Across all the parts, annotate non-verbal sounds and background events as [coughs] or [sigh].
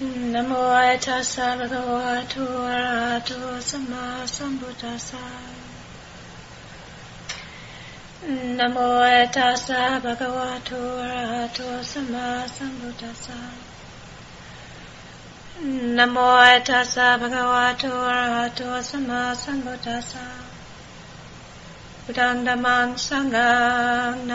Namo tassa bhagavato arahato samma sambuddhassa. Namo tassa bhagavato arahato samma sambuddhassa. Namo tassa bhagavato arahato samma sambuddhassa. Buddhang dhammang sanghang.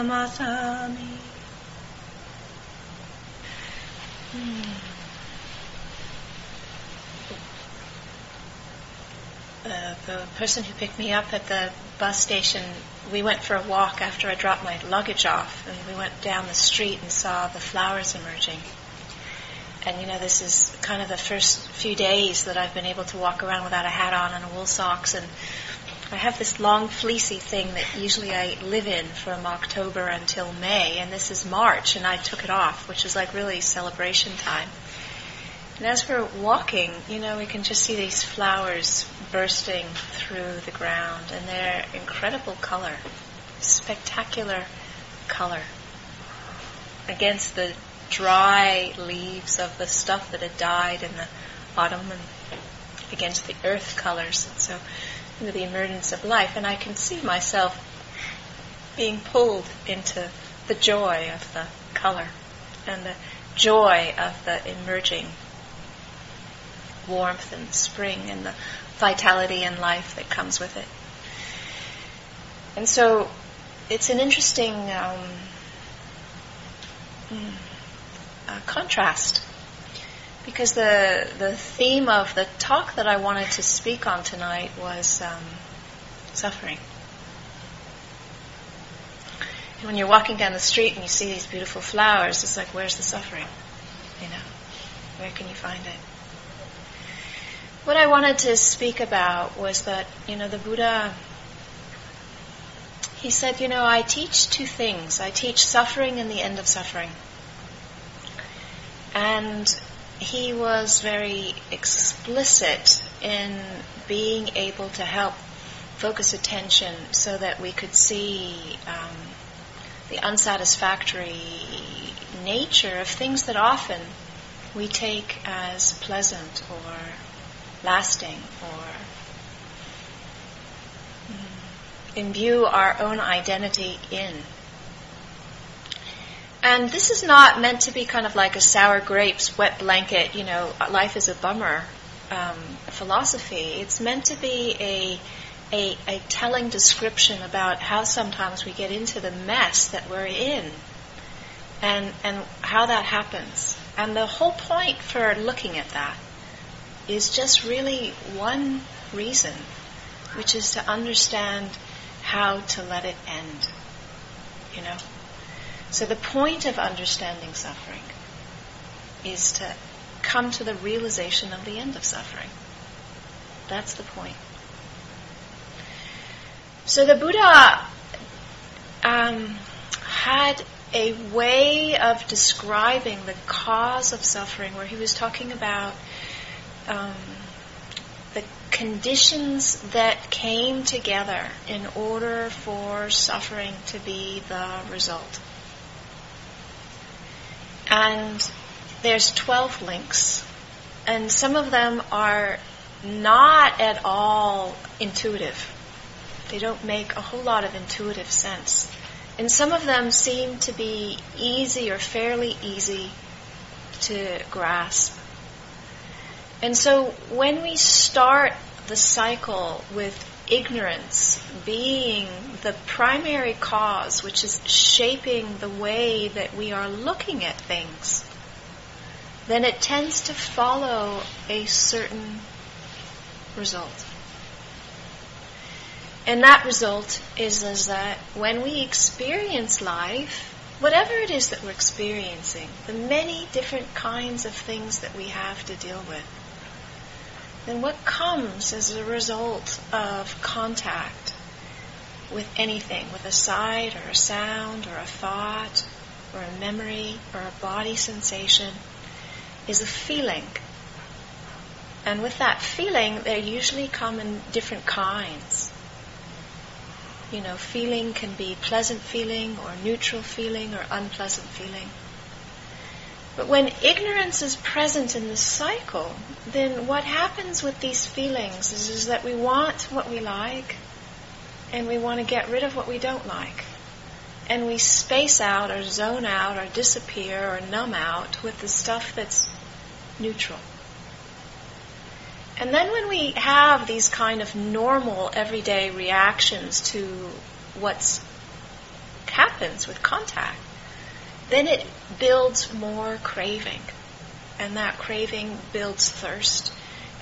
Uh, the person who picked me up at the bus station, we went for a walk after I dropped my luggage off, and we went down the street and saw the flowers emerging. And you know, this is kind of the first few days that I've been able to walk around without a hat on and wool socks, and I have this long fleecy thing that usually I live in from October until May, and this is March, and I took it off, which is like really celebration time. And as we're walking, you know, we can just see these flowers bursting through the ground, and they're incredible color, spectacular color against the dry leaves of the stuff that had died in the autumn and against the earth colors. And so, you know, the emergence of life, and I can see myself being pulled into the joy of the color and the joy of the emerging warmth and spring and the vitality and life that comes with it. And so it's an interesting um, uh, contrast because the the theme of the talk that I wanted to speak on tonight was um, suffering. And when you're walking down the street and you see these beautiful flowers, it's like, where's the suffering? You know, where can you find it? What I wanted to speak about was that, you know, the Buddha, he said, you know, I teach two things. I teach suffering and the end of suffering. And he was very explicit in being able to help focus attention so that we could see um, the unsatisfactory nature of things that often we take as pleasant or lasting or imbue our own identity in. And this is not meant to be kind of like a sour grapes, wet blanket, you know, life is a bummer um, philosophy. It's meant to be a, a, a telling description about how sometimes we get into the mess that we're in and, and how that happens. And the whole point for looking at that is just really one reason, which is to understand how to let it end. You know? So the point of understanding suffering is to come to the realization of the end of suffering. That's the point. So the Buddha um, had a way of describing the cause of suffering where he was talking about um, the conditions that came together in order for suffering to be the result. And there's 12 links, and some of them are not at all intuitive. They don't make a whole lot of intuitive sense. And some of them seem to be easy or fairly easy to grasp. And so when we start the cycle with ignorance being the primary cause, which is shaping the way that we are looking at things, then it tends to follow a certain result. And that result is, is that when we experience life, whatever it is that we're experiencing, the many different kinds of things that we have to deal with, then what comes as a result of contact with anything, with a sight or a sound or a thought or a memory or a body sensation, is a feeling. And with that feeling, they usually come in different kinds. You know, feeling can be pleasant feeling or neutral feeling or unpleasant feeling. But when ignorance is present in the cycle, then what happens with these feelings is, is that we want what we like and we want to get rid of what we don't like. And we space out or zone out or disappear or numb out with the stuff that's neutral. And then when we have these kind of normal everyday reactions to what happens with contact, then it builds more craving. And that craving builds thirst.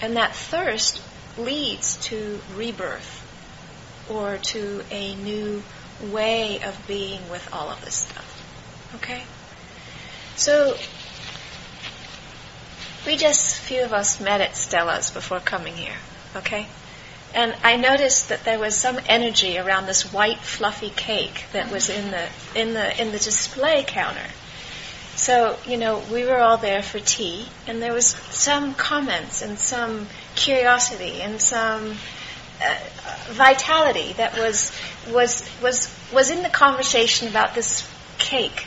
And that thirst leads to rebirth or to a new way of being with all of this stuff. Okay? So we just, few of us met at Stella's before coming here, okay? And I noticed that there was some energy around this white fluffy cake that was in the in the in the display counter. So, you know, we were all there for tea and there was some comments and some curiosity and some uh, vitality that was was was was in the conversation about this cake.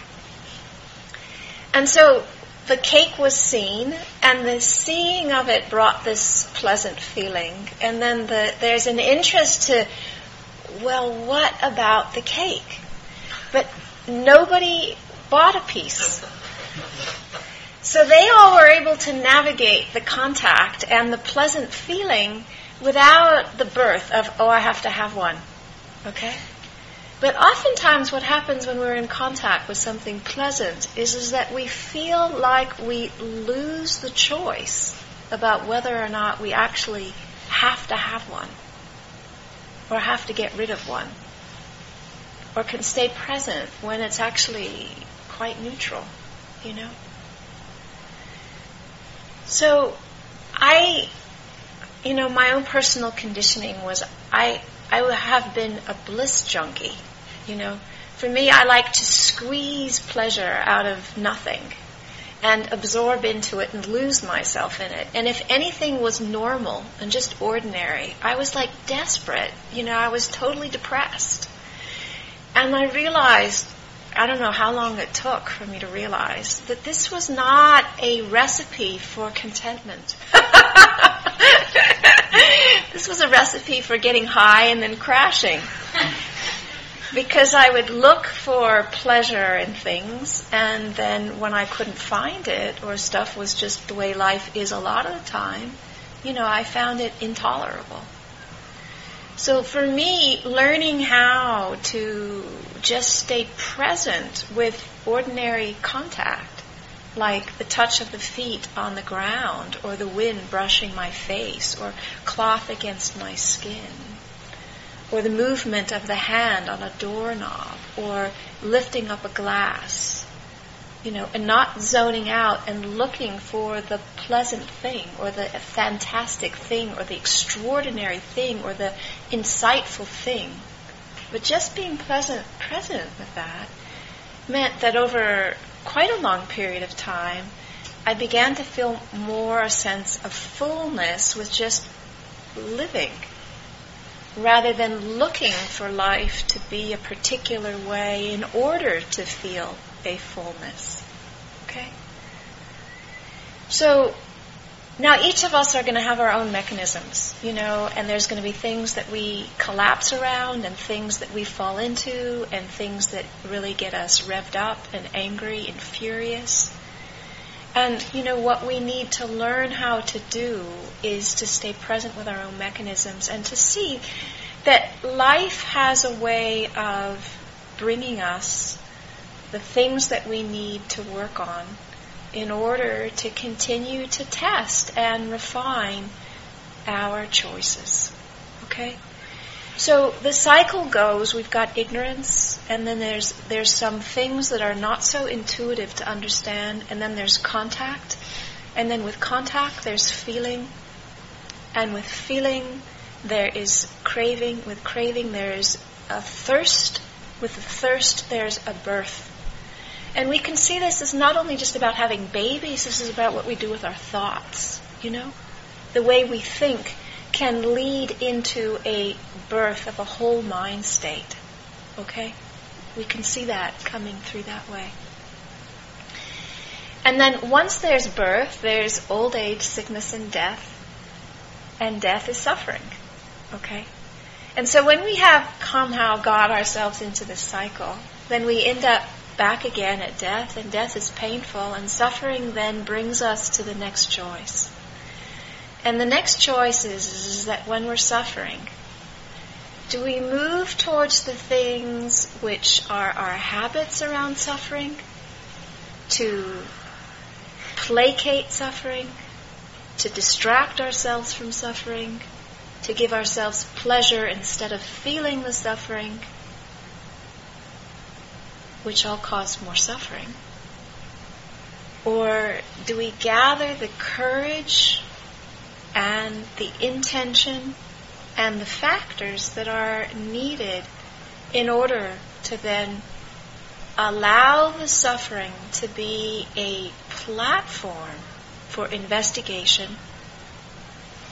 And so the cake was seen, and the seeing of it brought this pleasant feeling. And then the, there's an interest to, well, what about the cake? But nobody bought a piece. So they all were able to navigate the contact and the pleasant feeling without the birth of, oh, I have to have one. Okay? But oftentimes what happens when we're in contact with something pleasant is, is that we feel like we lose the choice about whether or not we actually have to have one or have to get rid of one or can stay present when it's actually quite neutral, you know? So I, you know, my own personal conditioning was I I would have been a bliss junkie. You know, for me, I like to squeeze pleasure out of nothing and absorb into it and lose myself in it. And if anything was normal and just ordinary, I was like desperate. You know, I was totally depressed. And I realized, I don't know how long it took for me to realize, that this was not a recipe for contentment. [laughs] this was a recipe for getting high and then crashing. because I would look for pleasure in things, and then when I couldn't find it, or stuff was just the way life is a lot of the time, you know, I found it intolerable. So for me, learning how to just stay present with ordinary contact like the touch of the feet on the ground, or the wind brushing my face, or cloth against my skin, or the movement of the hand on a doorknob, or lifting up a glass, you know, and not zoning out and looking for the pleasant thing, or the fantastic thing, or the extraordinary thing, or the insightful thing, but just being pleasant, present with that meant that over quite a long period of time, I began to feel more a sense of fullness with just living rather than looking for life to be a particular way in order to feel a fullness. Okay? So, now each of us are going to have our own mechanisms, you know, and there's going to be things that we collapse around and things that we fall into and things that really get us revved up and angry and furious. And, you know, what we need to learn how to do is to stay present with our own mechanisms and to see that life has a way of bringing us the things that we need to work on in order to continue to test and refine our choices. Okay? So the cycle goes, we've got ignorance, and then there's there's some things that are not so intuitive to understand, and then there's contact, and then with contact there's feeling, and with feeling there is craving, with craving there is a thirst, with the thirst there's a birth. And we can see this as not only just about having babies, this is about what we do with our thoughts, you know? The way we think can lead into a birth of a whole mind state. Okay? We can see that coming through that way. And then once there's birth, there's old age, sickness, and death. And death is suffering. Okay? And so when we have somehow got ourselves into this cycle, then we end up back again at death, and death is painful, and suffering then brings us to the next choice. And the next choice is, is that when we're suffering, do we move towards the things which are our habits around suffering? To placate suffering? To distract ourselves from suffering? To give ourselves pleasure instead of feeling the suffering? Which all cause more suffering. Or do we gather the courage and the intention and the factors that are needed in order to then allow the suffering to be a platform for investigation,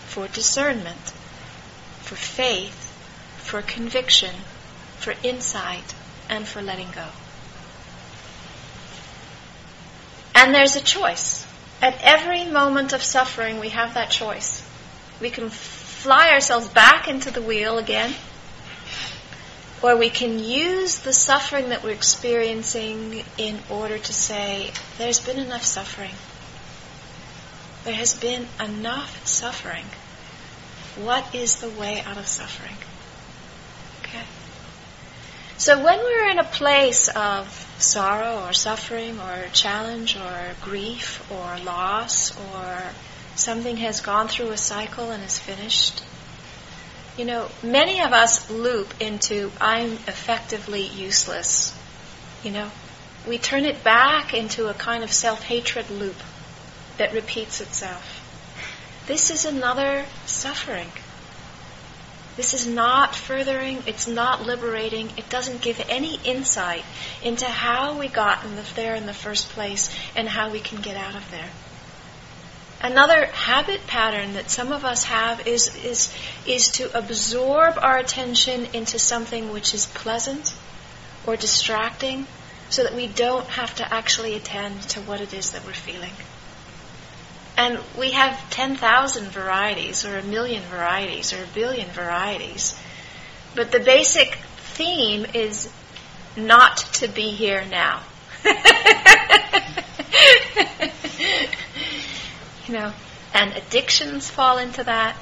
for discernment, for faith, for conviction, for insight, and for letting go. And there's a choice. At every moment of suffering, we have that choice. We can fly ourselves back into the wheel again, or we can use the suffering that we're experiencing in order to say, there's been enough suffering. There has been enough suffering. What is the way out of suffering? So when we're in a place of sorrow or suffering or challenge or grief or loss or something has gone through a cycle and is finished. You know, many of us loop into I'm effectively useless. You know, we turn it back into a kind of self hatred loop that repeats itself. This is another suffering. This is not furthering, it's not liberating, it doesn't give any insight into how we got in the, there in the first place and how we can get out of there. Another habit pattern that some of us have is, is, is to absorb our attention into something which is pleasant or distracting so that we don't have to actually attend to what it is that we're feeling. And we have 10,000 varieties or a million varieties or a billion varieties. But the basic theme is not to be here now. [laughs] you know, and addictions fall into that,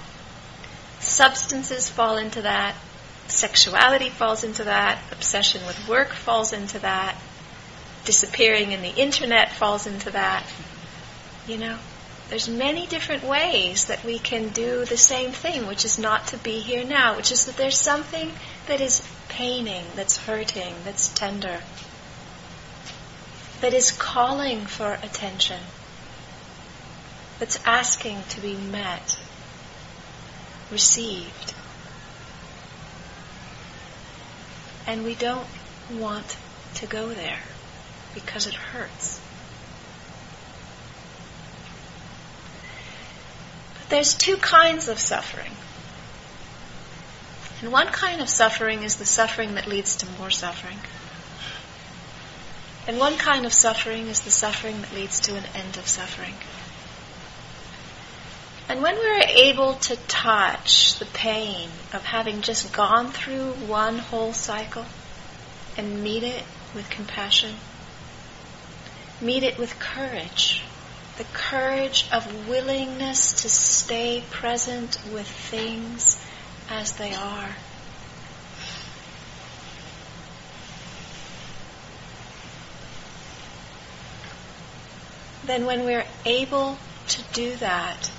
substances fall into that, sexuality falls into that, obsession with work falls into that, disappearing in the internet falls into that. You know, there's many different ways that we can do the same thing, which is not to be here now, which is that there's something that is paining, that's hurting, that's tender, that is calling for attention that's asking to be met, received. And we don't want to go there because it hurts. There's two kinds of suffering. And one kind of suffering is the suffering that leads to more suffering. And one kind of suffering is the suffering that leads to an end of suffering. And when we're able to touch the pain of having just gone through one whole cycle and meet it with compassion, meet it with courage, the courage of willingness to stay present with things as they are. Then when we're able to do that,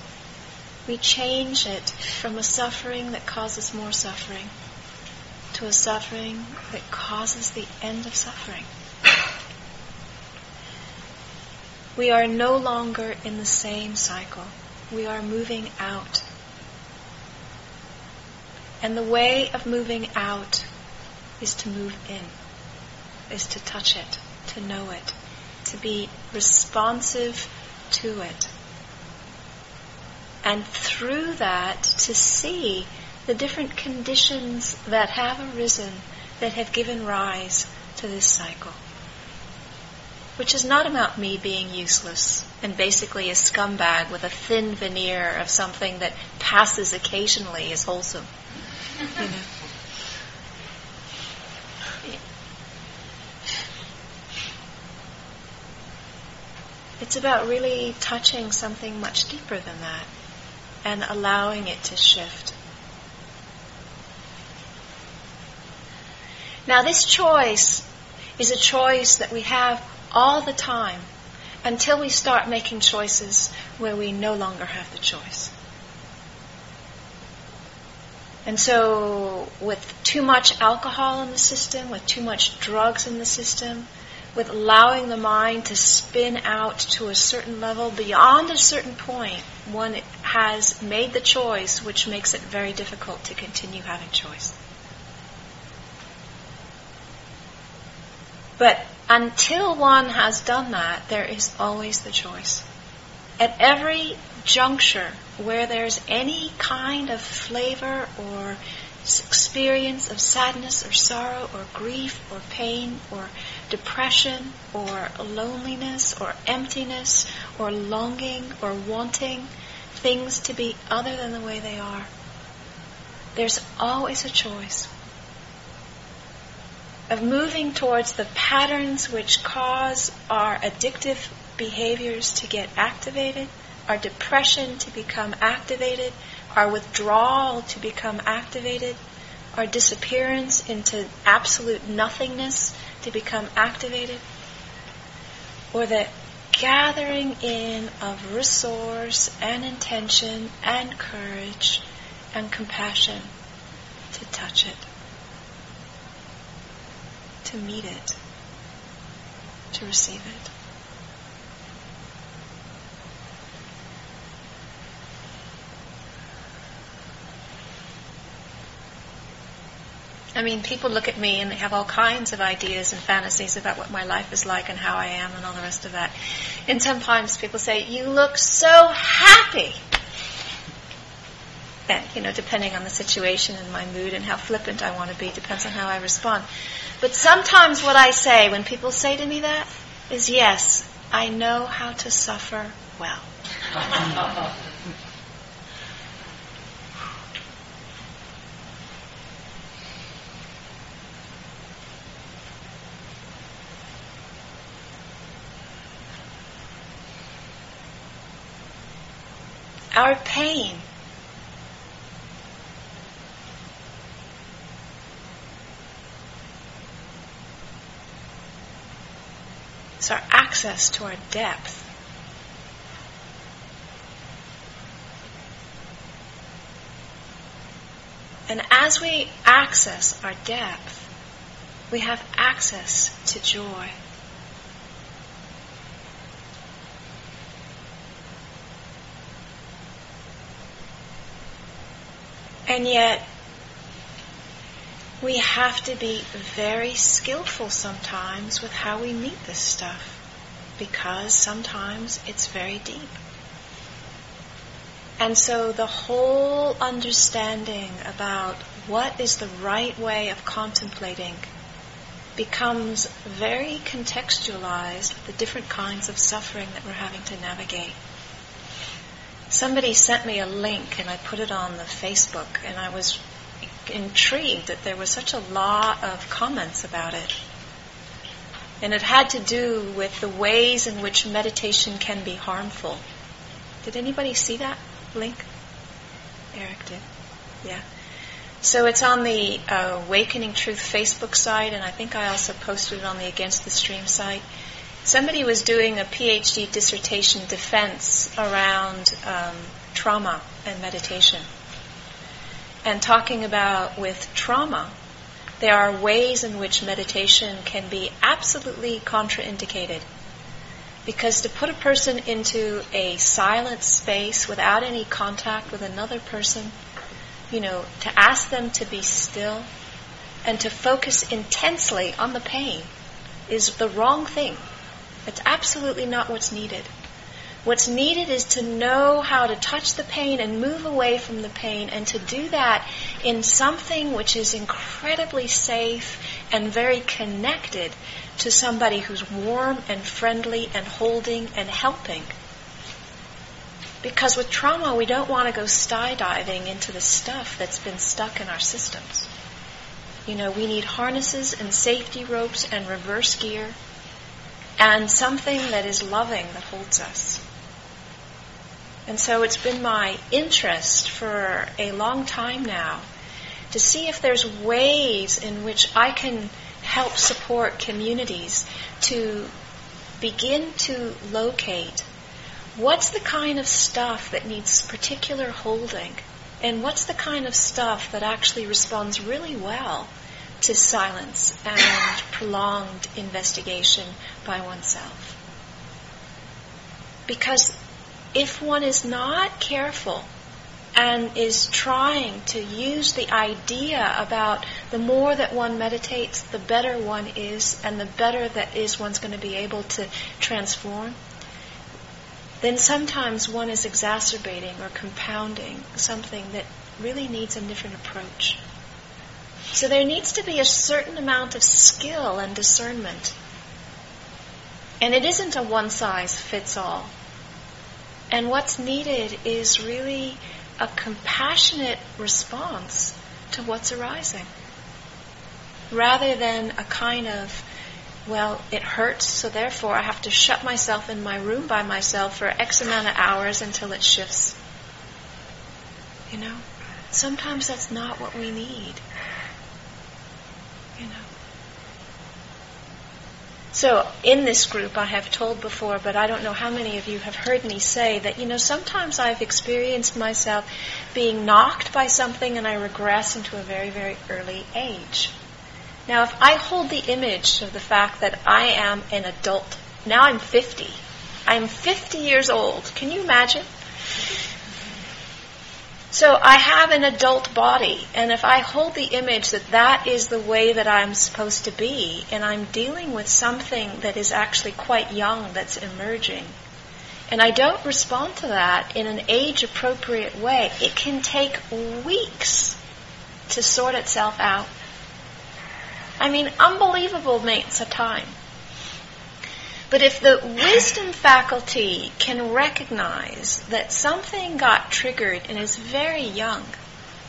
we change it from a suffering that causes more suffering to a suffering that causes the end of suffering. We are no longer in the same cycle. We are moving out. And the way of moving out is to move in, is to touch it, to know it, to be responsive to it and through that to see the different conditions that have arisen that have given rise to this cycle. Which is not about me being useless and basically a scumbag with a thin veneer of something that passes occasionally as wholesome. You know. It's about really touching something much deeper than that and allowing it to shift. Now, this choice is a choice that we have all the time until we start making choices where we no longer have the choice. And so, with too much alcohol in the system, with too much drugs in the system, with allowing the mind to spin out to a certain level, beyond a certain point, one has made the choice, which makes it very difficult to continue having choice. But until one has done that, there is always the choice. At every juncture where there's any kind of flavor or experience of sadness or sorrow or grief or pain or depression or loneliness or emptiness or longing or wanting things to be other than the way they are, there's always a choice of moving towards the patterns which cause our addictive behaviors to get activated, our depression to become activated, our withdrawal to become activated, our disappearance into absolute nothingness to become activated, or the gathering in of resource and intention and courage and compassion to touch it to meet it, to receive it. I mean, people look at me and they have all kinds of ideas and fantasies about what my life is like and how I am and all the rest of that. And sometimes people say, You look so happy. You know, depending on the situation and my mood and how flippant I want to be, depends on how I respond. But sometimes what I say when people say to me that is, yes, I know how to suffer well. Our pain It's our access to our depth. And as we access our depth, we have access to joy. And yet, we have to be very skillful sometimes with how we meet this stuff because sometimes it's very deep. And so the whole understanding about what is the right way of contemplating becomes very contextualized with the different kinds of suffering that we're having to navigate. Somebody sent me a link and I put it on the Facebook and I was intrigued that there was such a lot of comments about it. And it had to do with the ways in which meditation can be harmful. Did anybody see that link? Eric did. Yeah. So it's on the uh, Awakening Truth Facebook site, and I think I also posted it on the Against the Stream site. Somebody was doing a PhD dissertation defense around um, trauma and meditation and talking about with trauma, there are ways in which meditation can be absolutely contraindicated. Because to put a person into a silent space without any contact with another person, you know, to ask them to be still and to focus intensely on the pain is the wrong thing. It's absolutely not what's needed. What's needed is to know how to touch the pain and move away from the pain, and to do that in something which is incredibly safe and very connected to somebody who's warm and friendly and holding and helping. Because with trauma, we don't want to go skydiving into the stuff that's been stuck in our systems. You know, we need harnesses and safety ropes and reverse gear and something that is loving that holds us. And so it's been my interest for a long time now to see if there's ways in which I can help support communities to begin to locate what's the kind of stuff that needs particular holding and what's the kind of stuff that actually responds really well to silence and [coughs] prolonged investigation by oneself. Because if one is not careful and is trying to use the idea about the more that one meditates, the better one is, and the better that is one's going to be able to transform, then sometimes one is exacerbating or compounding something that really needs a different approach. So there needs to be a certain amount of skill and discernment. And it isn't a one size fits all. And what's needed is really a compassionate response to what's arising. Rather than a kind of, well, it hurts, so therefore I have to shut myself in my room by myself for X amount of hours until it shifts. You know? Sometimes that's not what we need. You know? So in this group, I have told before, but I don't know how many of you have heard me say that, you know, sometimes I've experienced myself being knocked by something and I regress into a very, very early age. Now, if I hold the image of the fact that I am an adult, now I'm 50. I'm 50 years old. Can you imagine? So I have an adult body, and if I hold the image that that is the way that I'm supposed to be, and I'm dealing with something that is actually quite young that's emerging, and I don't respond to that in an age appropriate way, it can take weeks to sort itself out. I mean, unbelievable amounts of time. But if the wisdom faculty can recognize that something got triggered and is very young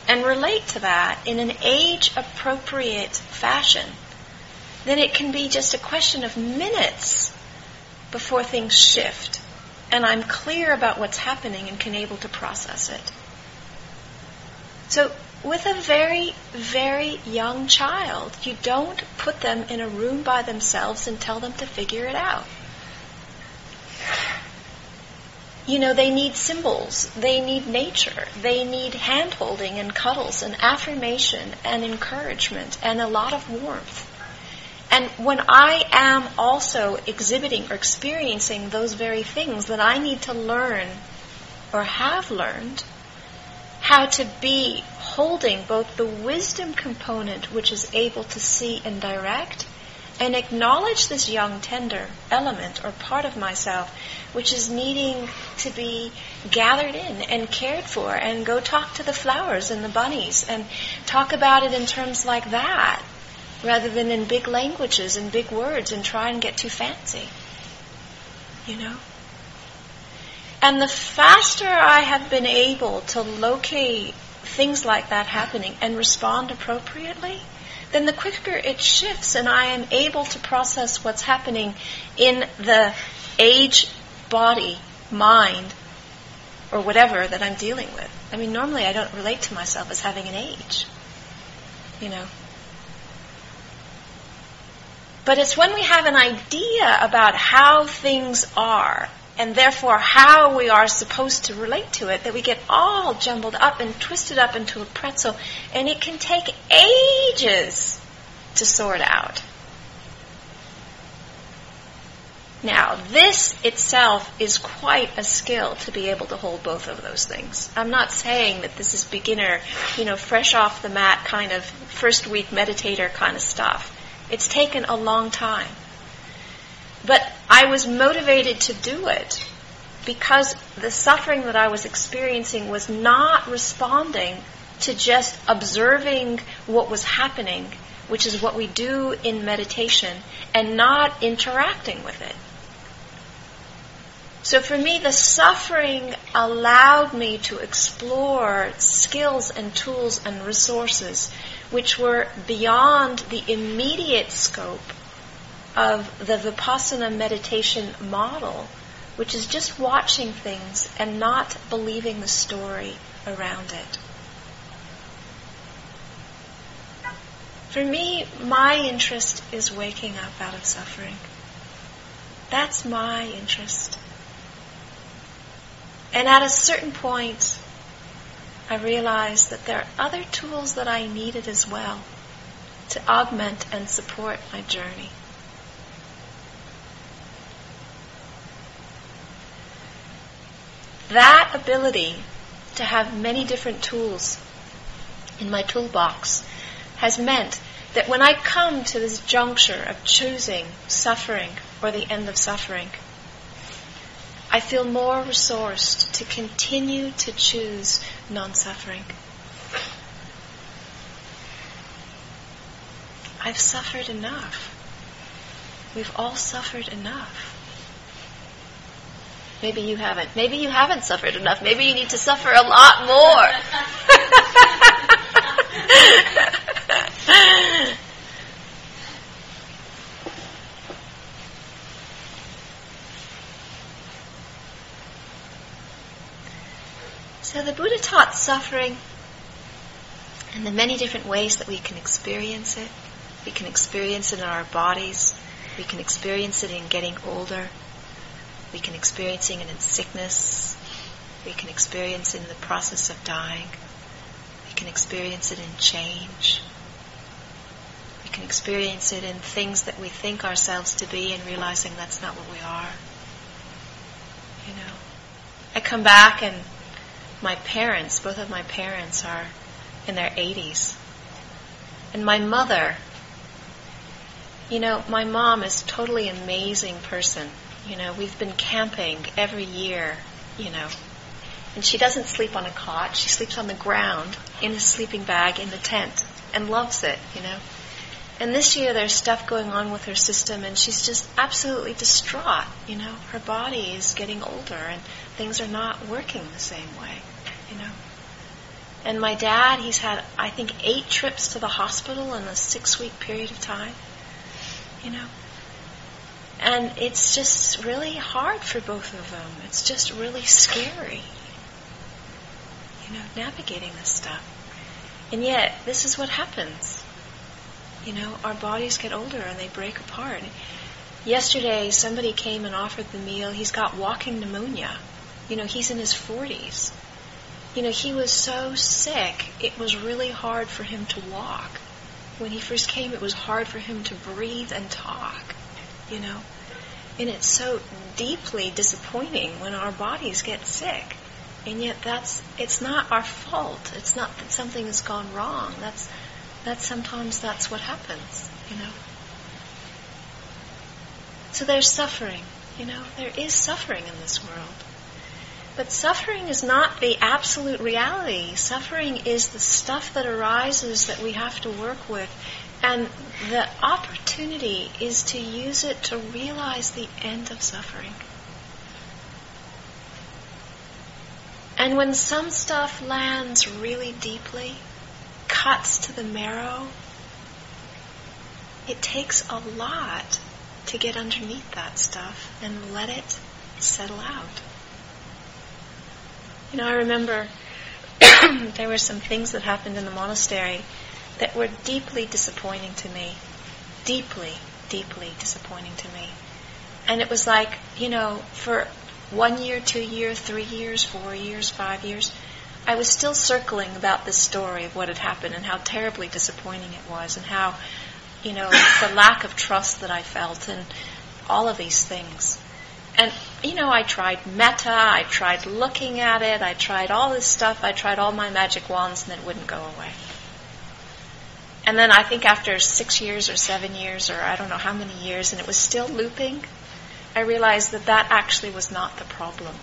and relate to that in an age appropriate fashion, then it can be just a question of minutes before things shift and I'm clear about what's happening and can able to process it. So with a very, very young child. You don't put them in a room by themselves and tell them to figure it out. You know, they need symbols, they need nature, they need hand holding and cuddles and affirmation and encouragement and a lot of warmth. And when I am also exhibiting or experiencing those very things, then I need to learn or have learned how to be holding both the wisdom component, which is able to see and direct, and acknowledge this young, tender element or part of myself, which is needing to be gathered in and cared for, and go talk to the flowers and the bunnies and talk about it in terms like that, rather than in big languages and big words and try and get too fancy. You know? And the faster I have been able to locate things like that happening and respond appropriately, then the quicker it shifts and I am able to process what's happening in the age, body, mind, or whatever that I'm dealing with. I mean, normally I don't relate to myself as having an age, you know. But it's when we have an idea about how things are and therefore how we are supposed to relate to it, that we get all jumbled up and twisted up into a pretzel, and it can take ages to sort out. Now, this itself is quite a skill to be able to hold both of those things. I'm not saying that this is beginner, you know, fresh off the mat kind of first week meditator kind of stuff. It's taken a long time. But I was motivated to do it because the suffering that I was experiencing was not responding to just observing what was happening, which is what we do in meditation, and not interacting with it. So for me, the suffering allowed me to explore skills and tools and resources which were beyond the immediate scope of the Vipassana meditation model, which is just watching things and not believing the story around it. For me, my interest is waking up out of suffering. That's my interest. And at a certain point, I realized that there are other tools that I needed as well to augment and support my journey. That ability to have many different tools in my toolbox has meant that when I come to this juncture of choosing suffering or the end of suffering, I feel more resourced to continue to choose non suffering. I've suffered enough. We've all suffered enough. Maybe you haven't. Maybe you haven't suffered enough. Maybe you need to suffer a lot more. [laughs] So the Buddha taught suffering and the many different ways that we can experience it. We can experience it in our bodies. We can experience it in getting older. We can experience it in sickness. We can experience it in the process of dying. We can experience it in change. We can experience it in things that we think ourselves to be and realizing that's not what we are. You know, I come back and my parents, both of my parents are in their 80s. And my mother, you know, my mom is totally amazing person. You know, we've been camping every year, you know. And she doesn't sleep on a cot. She sleeps on the ground in a sleeping bag in the tent and loves it, you know. And this year there's stuff going on with her system and she's just absolutely distraught, you know. Her body is getting older and things are not working the same way you know. And my dad, he's had, I think, eight trips to the hospital in a six week period of time, you know. And it's just really hard for both of them. It's just really scary, you know, navigating this stuff. And yet, this is what happens. You know, our bodies get older and they break apart. Yesterday, somebody came and offered the meal. He's got walking pneumonia. You know, he's in his 40s you know, he was so sick, it was really hard for him to walk. When he first came, it was hard for him to breathe and talk, you know. And it's so deeply disappointing when our bodies get sick. And yet that's, it's not our fault. It's not that something has gone wrong. That's, that's sometimes that's what happens, you know. So there's suffering, you know, there is suffering in this world. But suffering is not the absolute reality. Suffering is the stuff that arises that we have to work with. And the opportunity is to use it to realize the end of suffering. And when some stuff lands really deeply, cuts to the marrow, it takes a lot to get underneath that stuff and let it settle out. You know, I remember [clears throat] there were some things that happened in the monastery that were deeply disappointing to me. Deeply, deeply disappointing to me. And it was like, you know, for one year, two years, three years, four years, five years, I was still circling about this story of what had happened and how terribly disappointing it was and how, you know, [coughs] the lack of trust that I felt and all of these things. And, you know, I tried metta, I tried looking at it, I tried all this stuff, I tried all my magic wands, and it wouldn't go away. And then I think after six years or seven years or I don't know how many years, and it was still looping, I realized that that actually was not the problem.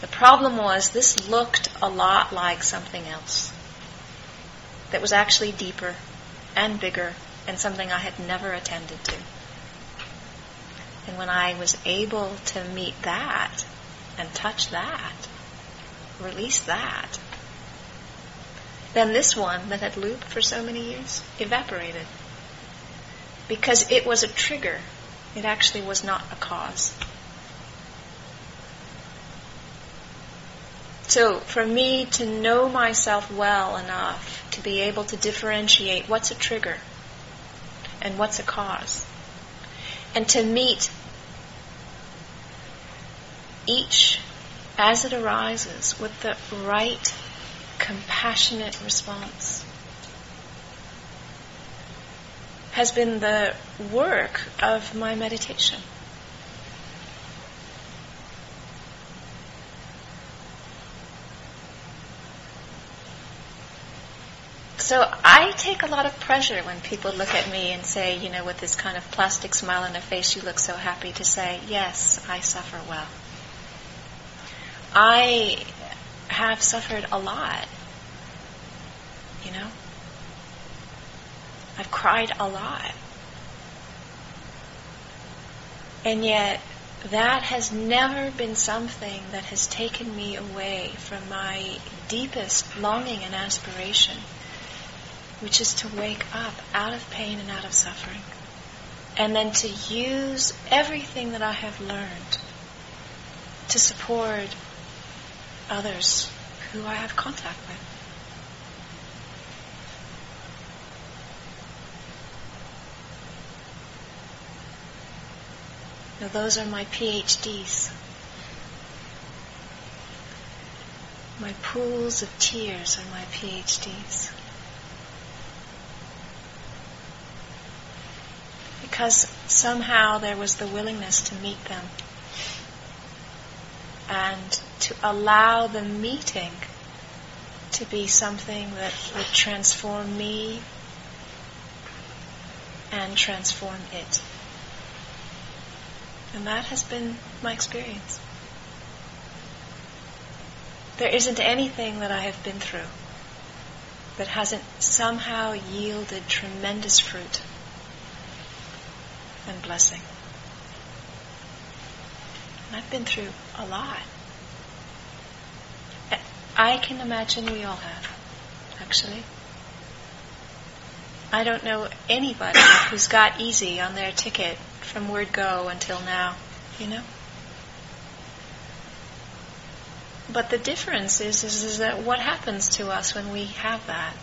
The problem was this looked a lot like something else that was actually deeper and bigger and something I had never attended to. And when I was able to meet that and touch that, release that, then this one that had looped for so many years evaporated. Because it was a trigger. It actually was not a cause. So for me to know myself well enough to be able to differentiate what's a trigger and what's a cause, and to meet each as it arises with the right compassionate response has been the work of my meditation. So I take a lot of pleasure when people look at me and say, you know, with this kind of plastic smile on their face, you look so happy to say, yes, I suffer well. I have suffered a lot, you know. I've cried a lot. And yet, that has never been something that has taken me away from my deepest longing and aspiration which is to wake up out of pain and out of suffering. And then to use everything that I have learned to support others who I have contact with. Now those are my PhDs. My pools of tears are my PhDs. because somehow there was the willingness to meet them and to allow the meeting to be something that would transform me and transform it. And that has been my experience. There isn't anything that I have been through that hasn't somehow yielded tremendous fruit and blessing. And I've been through a lot. I can imagine we all have, actually. I don't know anybody who's got easy on their ticket from word go until now, you know? But the difference is, is, is that what happens to us when we have that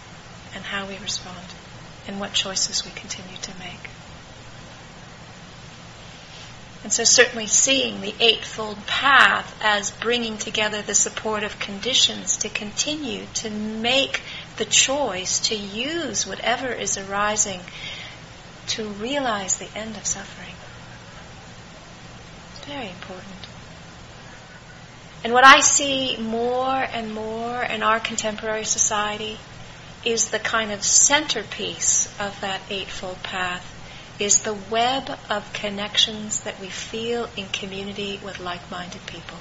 and how we respond and what choices we continue to make. And so certainly seeing the Eightfold Path as bringing together the supportive conditions to continue to make the choice to use whatever is arising to realize the end of suffering. Very important. And what I see more and more in our contemporary society is the kind of centerpiece of that Eightfold Path is the web of connections that we feel in community with like-minded people.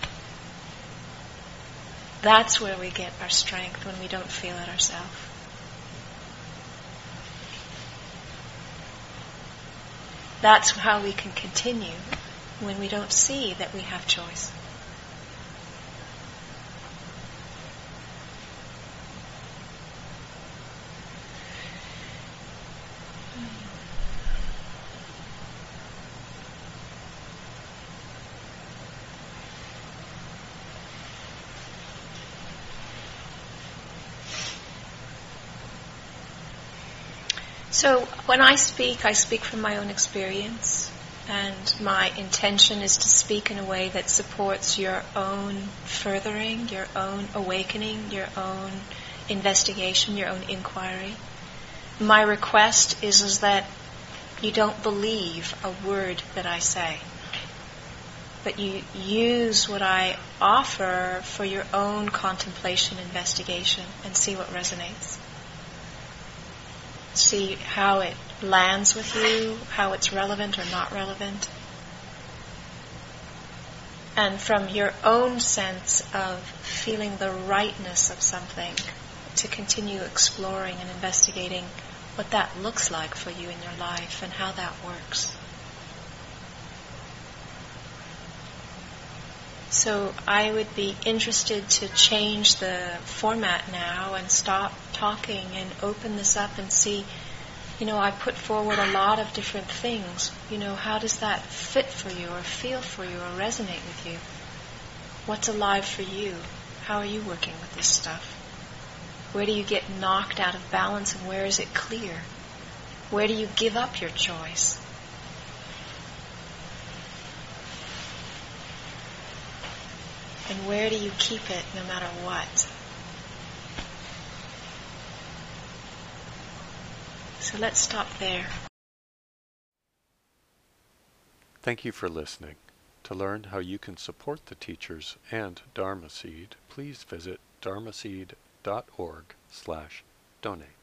That's where we get our strength when we don't feel it ourselves. That's how we can continue when we don't see that we have choice. So when I speak, I speak from my own experience, and my intention is to speak in a way that supports your own furthering, your own awakening, your own investigation, your own inquiry. My request is, is that you don't believe a word that I say, but you use what I offer for your own contemplation, investigation, and see what resonates see how it lands with you, how it's relevant or not relevant. And from your own sense of feeling the rightness of something, to continue exploring and investigating what that looks like for you in your life and how that works. So I would be interested to change the format now and stop talking and open this up and see, you know, I put forward a lot of different things. You know, how does that fit for you or feel for you or resonate with you? What's alive for you? How are you working with this stuff? Where do you get knocked out of balance and where is it clear? Where do you give up your choice? And where do you keep it no matter what? So let's stop there. Thank you for listening. To learn how you can support the teachers and Dharma Seed, please visit dharmaseed.org slash donate.